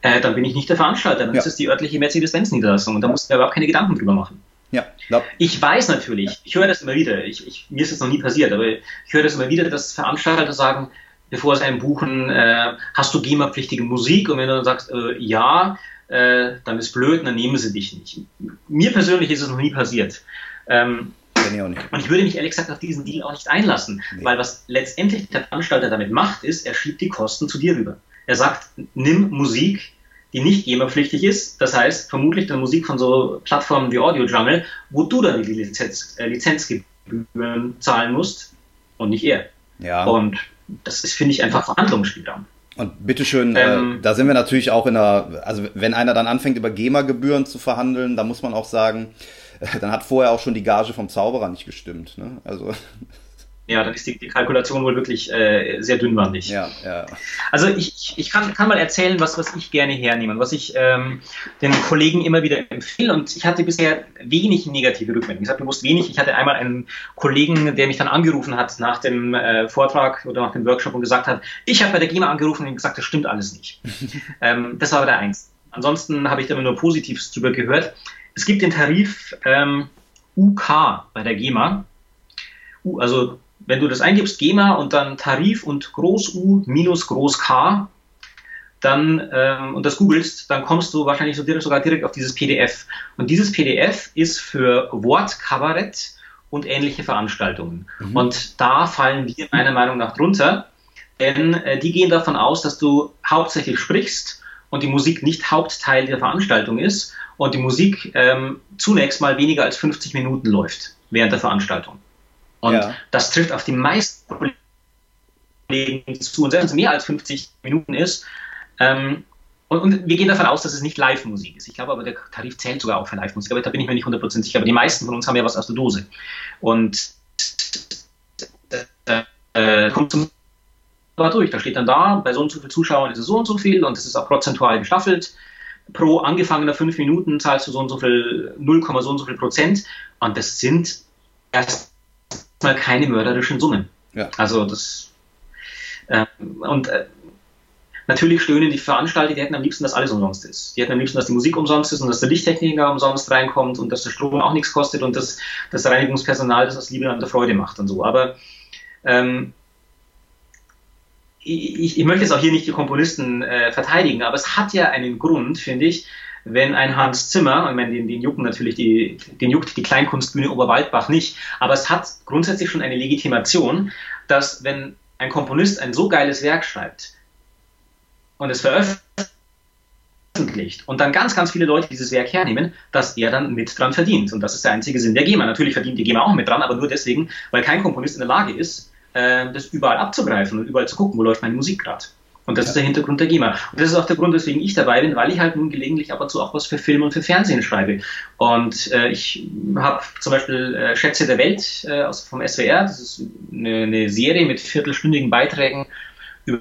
äh, dann bin ich nicht der Veranstalter, dann ja. ist es die örtliche Mercedes-Benz-Niederlassung und da muss ich mir überhaupt keine Gedanken drüber machen. Ja, glaub. Ich weiß natürlich, ich höre das immer wieder, ich, ich, mir ist das noch nie passiert, aber ich höre das immer wieder, dass Veranstalter sagen, bevor sie einen buchen, äh, hast du GEMA-pflichtige Musik? Und wenn du dann sagst, äh, ja, äh, dann ist blöd, dann nehmen sie dich nicht. Mir persönlich ist es noch nie passiert. Ähm, und ich würde mich ehrlich gesagt auf diesen Deal auch nicht einlassen, nee. weil was letztendlich der Veranstalter damit macht, ist, er schiebt die Kosten zu dir rüber. Er sagt, nimm Musik, die nicht GEMA-pflichtig ist, das heißt vermutlich dann Musik von so Plattformen wie Audio Jungle, wo du dann die Lizenz, äh, Lizenzgebühren zahlen musst und nicht er. Ja. Und das ist, finde ich, einfach Verhandlungsspielraum.
Und bitteschön, äh, ähm, äh, da sind wir natürlich auch in einer, also wenn einer dann anfängt über GEMA-Gebühren zu verhandeln, dann muss man auch sagen, dann hat vorher auch schon die Gage vom Zauberer nicht gestimmt. Ne? Also
ja, dann ist die, die Kalkulation wohl wirklich äh, sehr dünnwandig.
Ja, ja.
Also ich, ich kann, kann mal erzählen, was, was ich gerne hernehme und was ich ähm, den Kollegen immer wieder empfehle. Und ich hatte bisher wenig negative Rückmeldungen. Ich habe bewusst wenig. Ich hatte einmal einen Kollegen, der mich dann angerufen hat nach dem äh, Vortrag oder nach dem Workshop und gesagt hat, ich habe bei der GEMA angerufen und gesagt, das stimmt alles nicht. ähm, das war aber der eins. Ansonsten habe ich da immer nur Positives drüber gehört. Es gibt den Tarif ähm, UK bei der GEMA. U, also wenn du das eingibst, GEMA und dann Tarif und Groß U minus Groß K, dann ähm, und das googelst, dann kommst du wahrscheinlich so direkt, sogar direkt auf dieses PDF. Und dieses PDF ist für Wortkabarett und ähnliche Veranstaltungen. Mhm. Und da fallen wir meiner Meinung nach drunter, denn äh, die gehen davon aus, dass du hauptsächlich sprichst und die Musik nicht Hauptteil der Veranstaltung ist und die Musik ähm, zunächst mal weniger als 50 Minuten läuft während der Veranstaltung. Und ja. das trifft auf die meisten Kollegen zu. Und selbst wenn es mehr als 50 Minuten ist, ähm, und, und, wir gehen davon aus, dass es nicht Live-Musik ist. Ich glaube aber, der Tarif zählt sogar auch für Live-Musik, aber da bin ich mir nicht 100% sicher. Aber die meisten von uns haben ja was aus der Dose. Und äh, kommt zum durch. Da steht dann da, bei so und so viel Zuschauern ist es so und so viel und das ist auch prozentual gestaffelt. Pro angefangener fünf Minuten zahlst du so und so viel, 0, so und so viel Prozent. Und das sind erst mal keine mörderischen Summen. Ja. Also das äh, und äh, natürlich stöhnen die Veranstalter, die hätten am liebsten, dass alles umsonst ist. Die hätten am liebsten, dass die Musik umsonst ist und dass der Lichttechniker umsonst reinkommt und dass der Strom auch nichts kostet und dass das Reinigungspersonal das aus Liebe an der Freude macht und so. Aber ähm, ich, ich, möchte jetzt auch hier nicht die Komponisten äh, verteidigen, aber es hat ja einen Grund, finde ich, wenn ein Hans Zimmer, ich meine, den, den jucken natürlich die, den juckt die Kleinkunstbühne Oberwaldbach nicht, aber es hat grundsätzlich schon eine Legitimation, dass wenn ein Komponist ein so geiles Werk schreibt und es veröffentlicht und dann ganz, ganz viele Leute dieses Werk hernehmen, dass er dann mit dran verdient. Und das ist der einzige Sinn der GEMA. Natürlich verdient die GEMA auch mit dran, aber nur deswegen, weil kein Komponist in der Lage ist, äh, das überall abzugreifen und überall zu gucken, wo läuft meine Musik gerade. Und das ist der Hintergrund der GEMA. Und das ist auch der Grund, weswegen ich dabei bin, weil ich halt nun gelegentlich ab und zu auch was für Film und für Fernsehen schreibe. Und äh, ich habe zum Beispiel äh, Schätze der Welt äh, aus, vom SWR. Das ist eine, eine Serie mit viertelstündigen Beiträgen über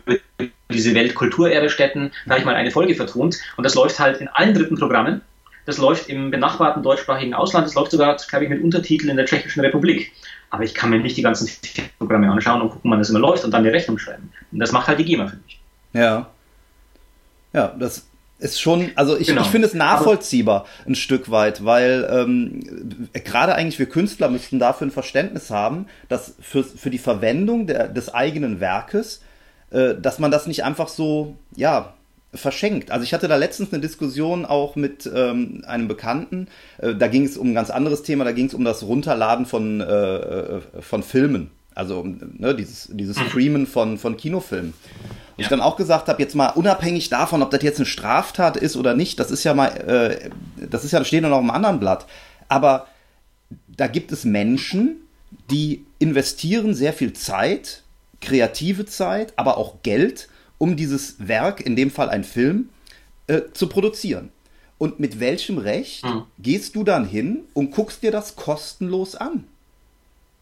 diese Weltkulturerbestätten. Da habe ich mal eine Folge vertont. Und das läuft halt in allen dritten Programmen. Das läuft im benachbarten deutschsprachigen Ausland. Das läuft sogar, glaube ich, mit Untertiteln in der Tschechischen Republik. Aber ich kann mir nicht die ganzen Programme anschauen und gucken, wann das immer läuft und dann die Rechnung schreiben. Und das macht halt die GEMA für mich.
Ja. Ja, das ist schon, also ich, genau. ich finde es nachvollziehbar ein Stück weit, weil ähm, gerade eigentlich wir Künstler müssten dafür ein Verständnis haben, dass für, für die Verwendung der, des eigenen Werkes, äh, dass man das nicht einfach so, ja, verschenkt. Also ich hatte da letztens eine Diskussion auch mit ähm, einem Bekannten, äh, da ging es um ein ganz anderes Thema, da ging es um das Runterladen von, äh, äh von Filmen. Also ne, dieses, dieses mhm. Streamen von, von Kinofilmen. Und ja. ich dann auch gesagt habe, jetzt mal unabhängig davon, ob das jetzt eine Straftat ist oder nicht, das ist ja mal, äh, das ist ja, das steht noch auf einem anderen Blatt. Aber da gibt es Menschen, die investieren sehr viel Zeit, kreative Zeit, aber auch Geld, um dieses Werk, in dem Fall ein Film, äh, zu produzieren. Und mit welchem Recht mhm. gehst du dann hin und guckst dir das kostenlos an?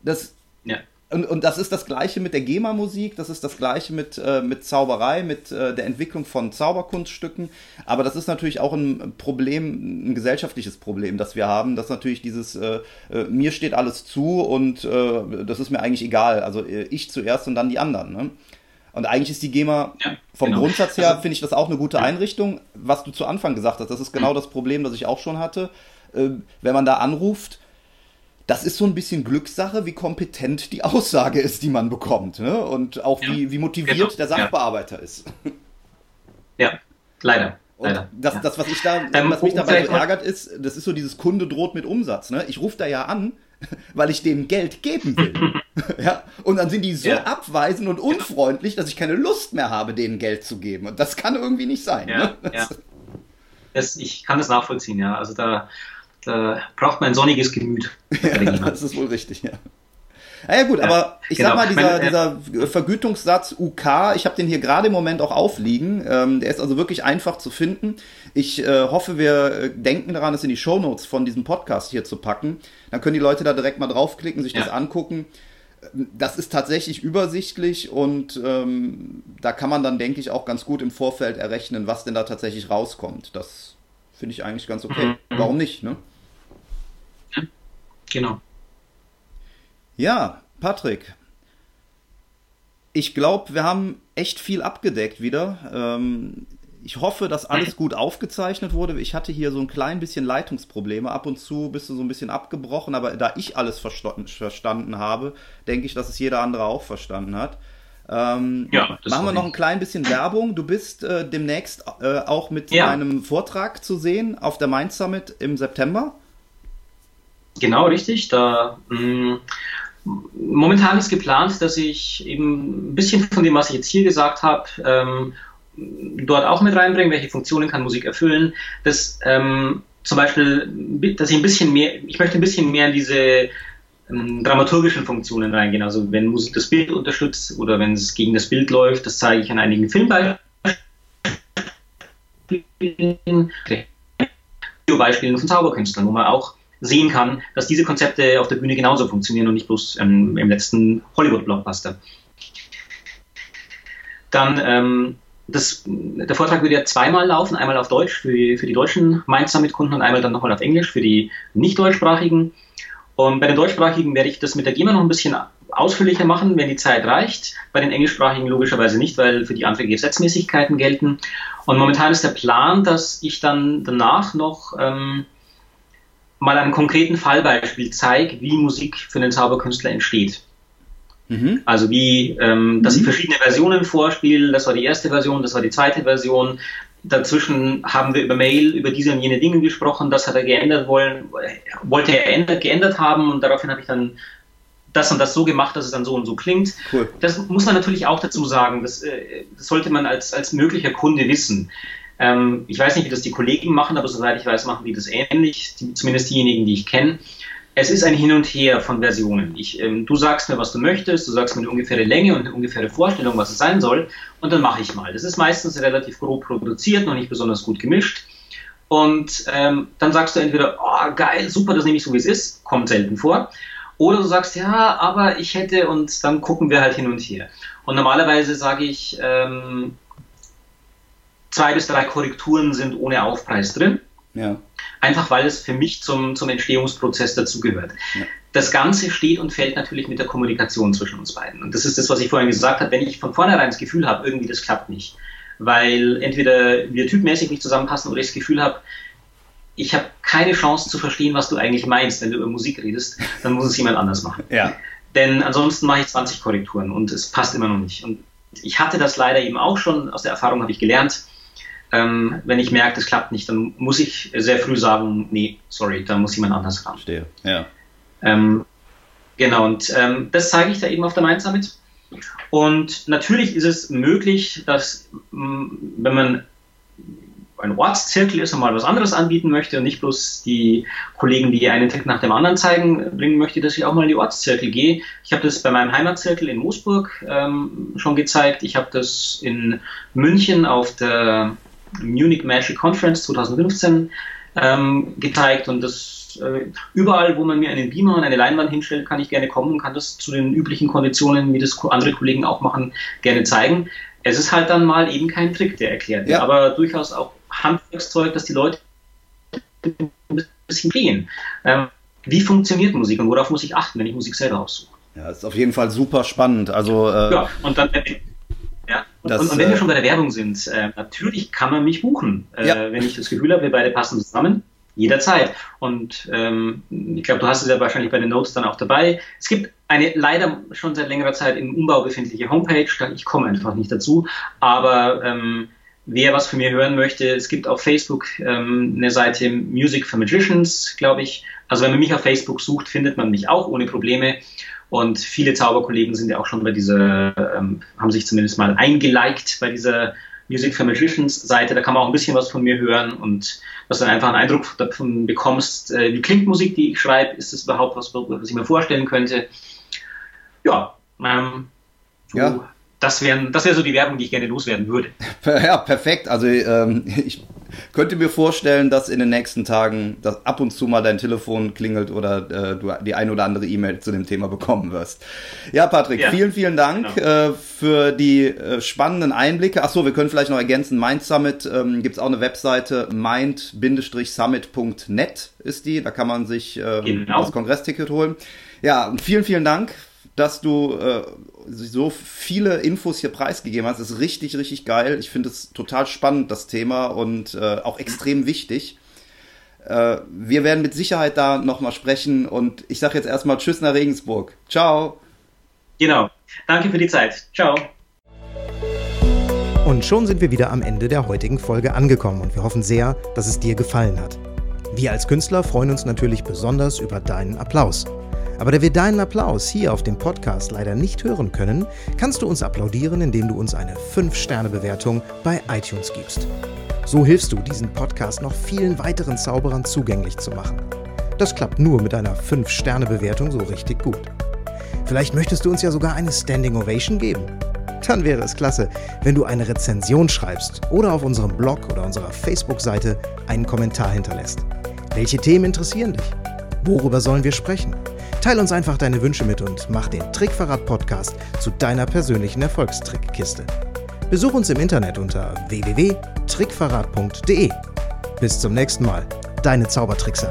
Das, ja. Und, und das ist das Gleiche mit der GEMA-Musik, das ist das Gleiche mit, äh, mit Zauberei, mit äh, der Entwicklung von Zauberkunststücken. Aber das ist natürlich auch ein Problem, ein gesellschaftliches Problem, das wir haben, dass natürlich dieses äh, äh mir steht alles zu und äh, das ist mir eigentlich egal. Also äh, ich zuerst und dann die anderen. Ne? Und eigentlich ist die GEMA ja, vom genau. Grundsatz her, also, finde ich das auch eine gute ja. Einrichtung. Was du zu Anfang gesagt hast, das ist genau das Problem, das ich auch schon hatte. wenn man da anruft, das ist so ein bisschen Glückssache, wie kompetent die Aussage ist, die man bekommt. Ne? Und auch ja, wie, wie motiviert genau. der Sachbearbeiter ja. ist.
Ja, leider.
Und das, ja. das, was ich da, ähm, was mich dabei so ärgert, ist, das ist so dieses Kunde droht mit Umsatz. Ne? Ich rufe da ja an, weil ich denen Geld geben will. ja? Und dann sind die so ja. abweisend und unfreundlich, dass ich keine Lust mehr habe, denen Geld zu geben. Und das kann irgendwie nicht sein. Ja, ne?
ja. Das, ich kann das nachvollziehen, ja. Also da da braucht man ein sonniges Gemüt.
Ja, das ist wohl richtig, ja. Ja, ja gut, ja, aber ich genau. sag mal, dieser, dieser Vergütungssatz UK, ich habe den hier gerade im Moment auch aufliegen. Ähm, der ist also wirklich einfach zu finden. Ich äh, hoffe, wir äh, denken daran, es in die Shownotes von diesem Podcast hier zu packen. Dann können die Leute da direkt mal draufklicken, sich ja. das angucken. das ist tatsächlich übersichtlich und ähm, da kann man dann, denke ich, auch ganz gut im Vorfeld errechnen, was denn da tatsächlich rauskommt. Das finde ich eigentlich ganz okay. Mhm. Warum nicht, ne?
Genau.
Ja, Patrick. Ich glaube, wir haben echt viel abgedeckt wieder. Ähm, ich hoffe, dass alles gut aufgezeichnet wurde. Ich hatte hier so ein klein bisschen Leitungsprobleme. Ab und zu bist du so ein bisschen abgebrochen, aber da ich alles verstanden habe, denke ich, dass es jeder andere auch verstanden hat. Ähm, ja, machen wir noch ein klein bisschen Werbung. Du bist äh, demnächst äh, auch mit ja. einem Vortrag zu sehen auf der Mind Summit im September.
Genau, richtig. Da mh, mm, momentan ist geplant, dass ich eben ein bisschen von dem, was ich jetzt hier gesagt habe, ähm, dort auch mit reinbringen, welche Funktionen kann Musik erfüllen. Das ähm, zum Beispiel, dass ich ein bisschen mehr, ich möchte ein bisschen mehr in diese ähm, dramaturgischen Funktionen reingehen. Also wenn Musik das Bild unterstützt oder wenn es gegen das Bild läuft, das zeige ich an einigen Filmbeispielen, Beispielen von Zauberkünstlern, wo man auch sehen kann, dass diese Konzepte auf der Bühne genauso funktionieren und nicht bloß ähm, im letzten Hollywood-Blockbuster. Dann ähm, das, der Vortrag wird ja zweimal laufen, einmal auf Deutsch für die, für die deutschen Mind Summit Kunden und einmal dann nochmal auf Englisch für die nicht deutschsprachigen. Und bei den deutschsprachigen werde ich das mit der GEMA noch ein bisschen ausführlicher machen, wenn die Zeit reicht. Bei den englischsprachigen logischerweise nicht, weil für die andere Gesetzmäßigkeiten gelten. Und momentan ist der Plan, dass ich dann danach noch ähm, mal einen konkreten Fallbeispiel zeige, wie Musik für den Zauberkünstler entsteht. Mhm. Also wie, ähm, dass ich mhm. verschiedene Versionen vorspiele. Das war die erste Version, das war die zweite Version. Dazwischen haben wir über Mail über diese und jene Dinge gesprochen. Das hat er geändert wollen, wollte er ändert, geändert haben und daraufhin habe ich dann das und das so gemacht, dass es dann so und so klingt. Cool. Das muss man natürlich auch dazu sagen. Das, äh, das sollte man als, als möglicher Kunde wissen. Ähm, ich weiß nicht, wie das die Kollegen machen, aber soweit ich weiß, machen die das ähnlich, die, zumindest diejenigen, die ich kenne es ist ein Hin und Her von Versionen. Ich, ähm, du sagst mir, was du möchtest, du sagst mir eine ungefähre Länge und eine ungefähre Vorstellung, was es sein soll, und dann mache ich mal. Das ist meistens relativ grob produziert, noch nicht besonders gut gemischt. Und ähm, dann sagst du entweder, oh geil, super, das nehme ich so wie es ist, kommt selten vor. Oder du sagst, ja, aber ich hätte, und dann gucken wir halt hin und her. Und normalerweise sage ich, ähm, zwei bis drei Korrekturen sind ohne Aufpreis drin. Ja. Einfach weil es für mich zum, zum Entstehungsprozess dazugehört. Ja. Das Ganze steht und fällt natürlich mit der Kommunikation zwischen uns beiden. Und das ist das, was ich vorhin gesagt habe. Wenn ich von vornherein das Gefühl habe, irgendwie das klappt nicht, weil entweder wir typmäßig nicht zusammenpassen oder ich das Gefühl habe, ich habe keine Chance zu verstehen, was du eigentlich meinst, wenn du über Musik redest, dann muss es jemand anders machen. Ja. Denn ansonsten mache ich 20 Korrekturen und es passt immer noch nicht. Und ich hatte das leider eben auch schon, aus der Erfahrung habe ich gelernt, ähm, wenn ich merke, das klappt nicht, dann muss ich sehr früh sagen, nee, sorry, da muss jemand anders ran.
Verstehe, ja.
Ähm, genau, und ähm, das zeige ich da eben auf der Mind Summit. Und natürlich ist es möglich, dass, mm, wenn man ein Ortszirkel ist und mal was anderes anbieten möchte und nicht bloß die Kollegen, die einen Trick nach dem anderen zeigen, bringen möchte, dass ich auch mal in die Ortszirkel gehe. Ich habe das bei meinem Heimatzirkel in Moosburg ähm, schon gezeigt. Ich habe das in München auf der Munich Magic Conference 2015 ähm, gezeigt und das äh, überall, wo man mir einen Beamer und eine Leinwand hinstellt, kann ich gerne kommen und kann das zu den üblichen Konditionen, wie das andere Kollegen auch machen, gerne zeigen. Es ist halt dann mal eben kein Trick, der erklärt wird, ja. aber durchaus auch Handwerkszeug, dass die Leute ein bisschen gehen. Ähm, wie funktioniert Musik und worauf muss ich achten, wenn ich Musik selber aussuche?
Ja, ist auf jeden Fall super spannend. Also,
äh, ja, und dann, ja. Und, das, und, wenn wir äh, schon bei der Werbung sind, äh, natürlich kann man mich buchen. Äh, ja. Wenn ich das Gefühl habe, wir beide passen zusammen, jederzeit. Und ähm, ich glaube, du hast es ja wahrscheinlich bei den Notes dann auch dabei. Es gibt eine leider schon seit längerer Zeit im Umbau befindliche Homepage. Ich komme einfach nicht dazu. Aber ähm, wer was von mir hören möchte, es gibt auf Facebook ähm, eine Seite Music for Magicians, glaube ich. Also wenn man mich auf Facebook sucht, findet man mich auch ohne Probleme. Und viele Zauberkollegen sind ja auch schon bei dieser, ähm, haben sich zumindest mal eingeliked bei dieser Music for Magicians Seite. Da kann man auch ein bisschen was von mir hören und dass du dann einfach einen Eindruck davon bekommst, äh, wie klingt Musik, die ich schreibe, ist das überhaupt was, was ich mir vorstellen könnte. Ja, ähm, so, ja. das wäre das wär so die Werbung, die ich gerne loswerden würde.
Ja, perfekt. Also ähm, ich könnte mir vorstellen, dass in den nächsten Tagen dass ab und zu mal dein Telefon klingelt oder äh, du die ein oder andere E-Mail zu dem Thema bekommen wirst. Ja, Patrick, ja. vielen, vielen Dank genau. äh, für die äh, spannenden Einblicke. Achso, wir können vielleicht noch ergänzen, Mind Summit ähm, gibt es auch eine Webseite, mind-summit.net ist die. Da kann man sich äh, genau. das Kongressticket holen. Ja, vielen, vielen Dank dass du äh, so viele Infos hier preisgegeben hast. Das ist richtig, richtig geil. Ich finde es total spannend, das Thema und äh, auch extrem wichtig. Äh, wir werden mit Sicherheit da nochmal sprechen und ich sage jetzt erstmal Tschüss nach Regensburg. Ciao.
Genau. Danke für die Zeit. Ciao.
Und schon sind wir wieder am Ende der heutigen Folge angekommen und wir hoffen sehr, dass es dir gefallen hat. Wir als Künstler freuen uns natürlich besonders über deinen Applaus. Aber da wir deinen Applaus hier auf dem Podcast leider nicht hören können, kannst du uns applaudieren, indem du uns eine 5-Sterne-Bewertung bei iTunes gibst. So hilfst du, diesen Podcast noch vielen weiteren Zauberern zugänglich zu machen. Das klappt nur mit einer 5-Sterne-Bewertung so richtig gut. Vielleicht möchtest du uns ja sogar eine Standing Ovation geben. Dann wäre es klasse, wenn du eine Rezension schreibst oder auf unserem Blog oder unserer Facebook-Seite einen Kommentar hinterlässt. Welche Themen interessieren dich? Worüber sollen wir sprechen? Teil uns einfach deine Wünsche mit und mach den Trickverrat-Podcast zu deiner persönlichen Erfolgstrickkiste. Besuch uns im Internet unter www.trickverrat.de. Bis zum nächsten Mal, deine Zaubertrickser.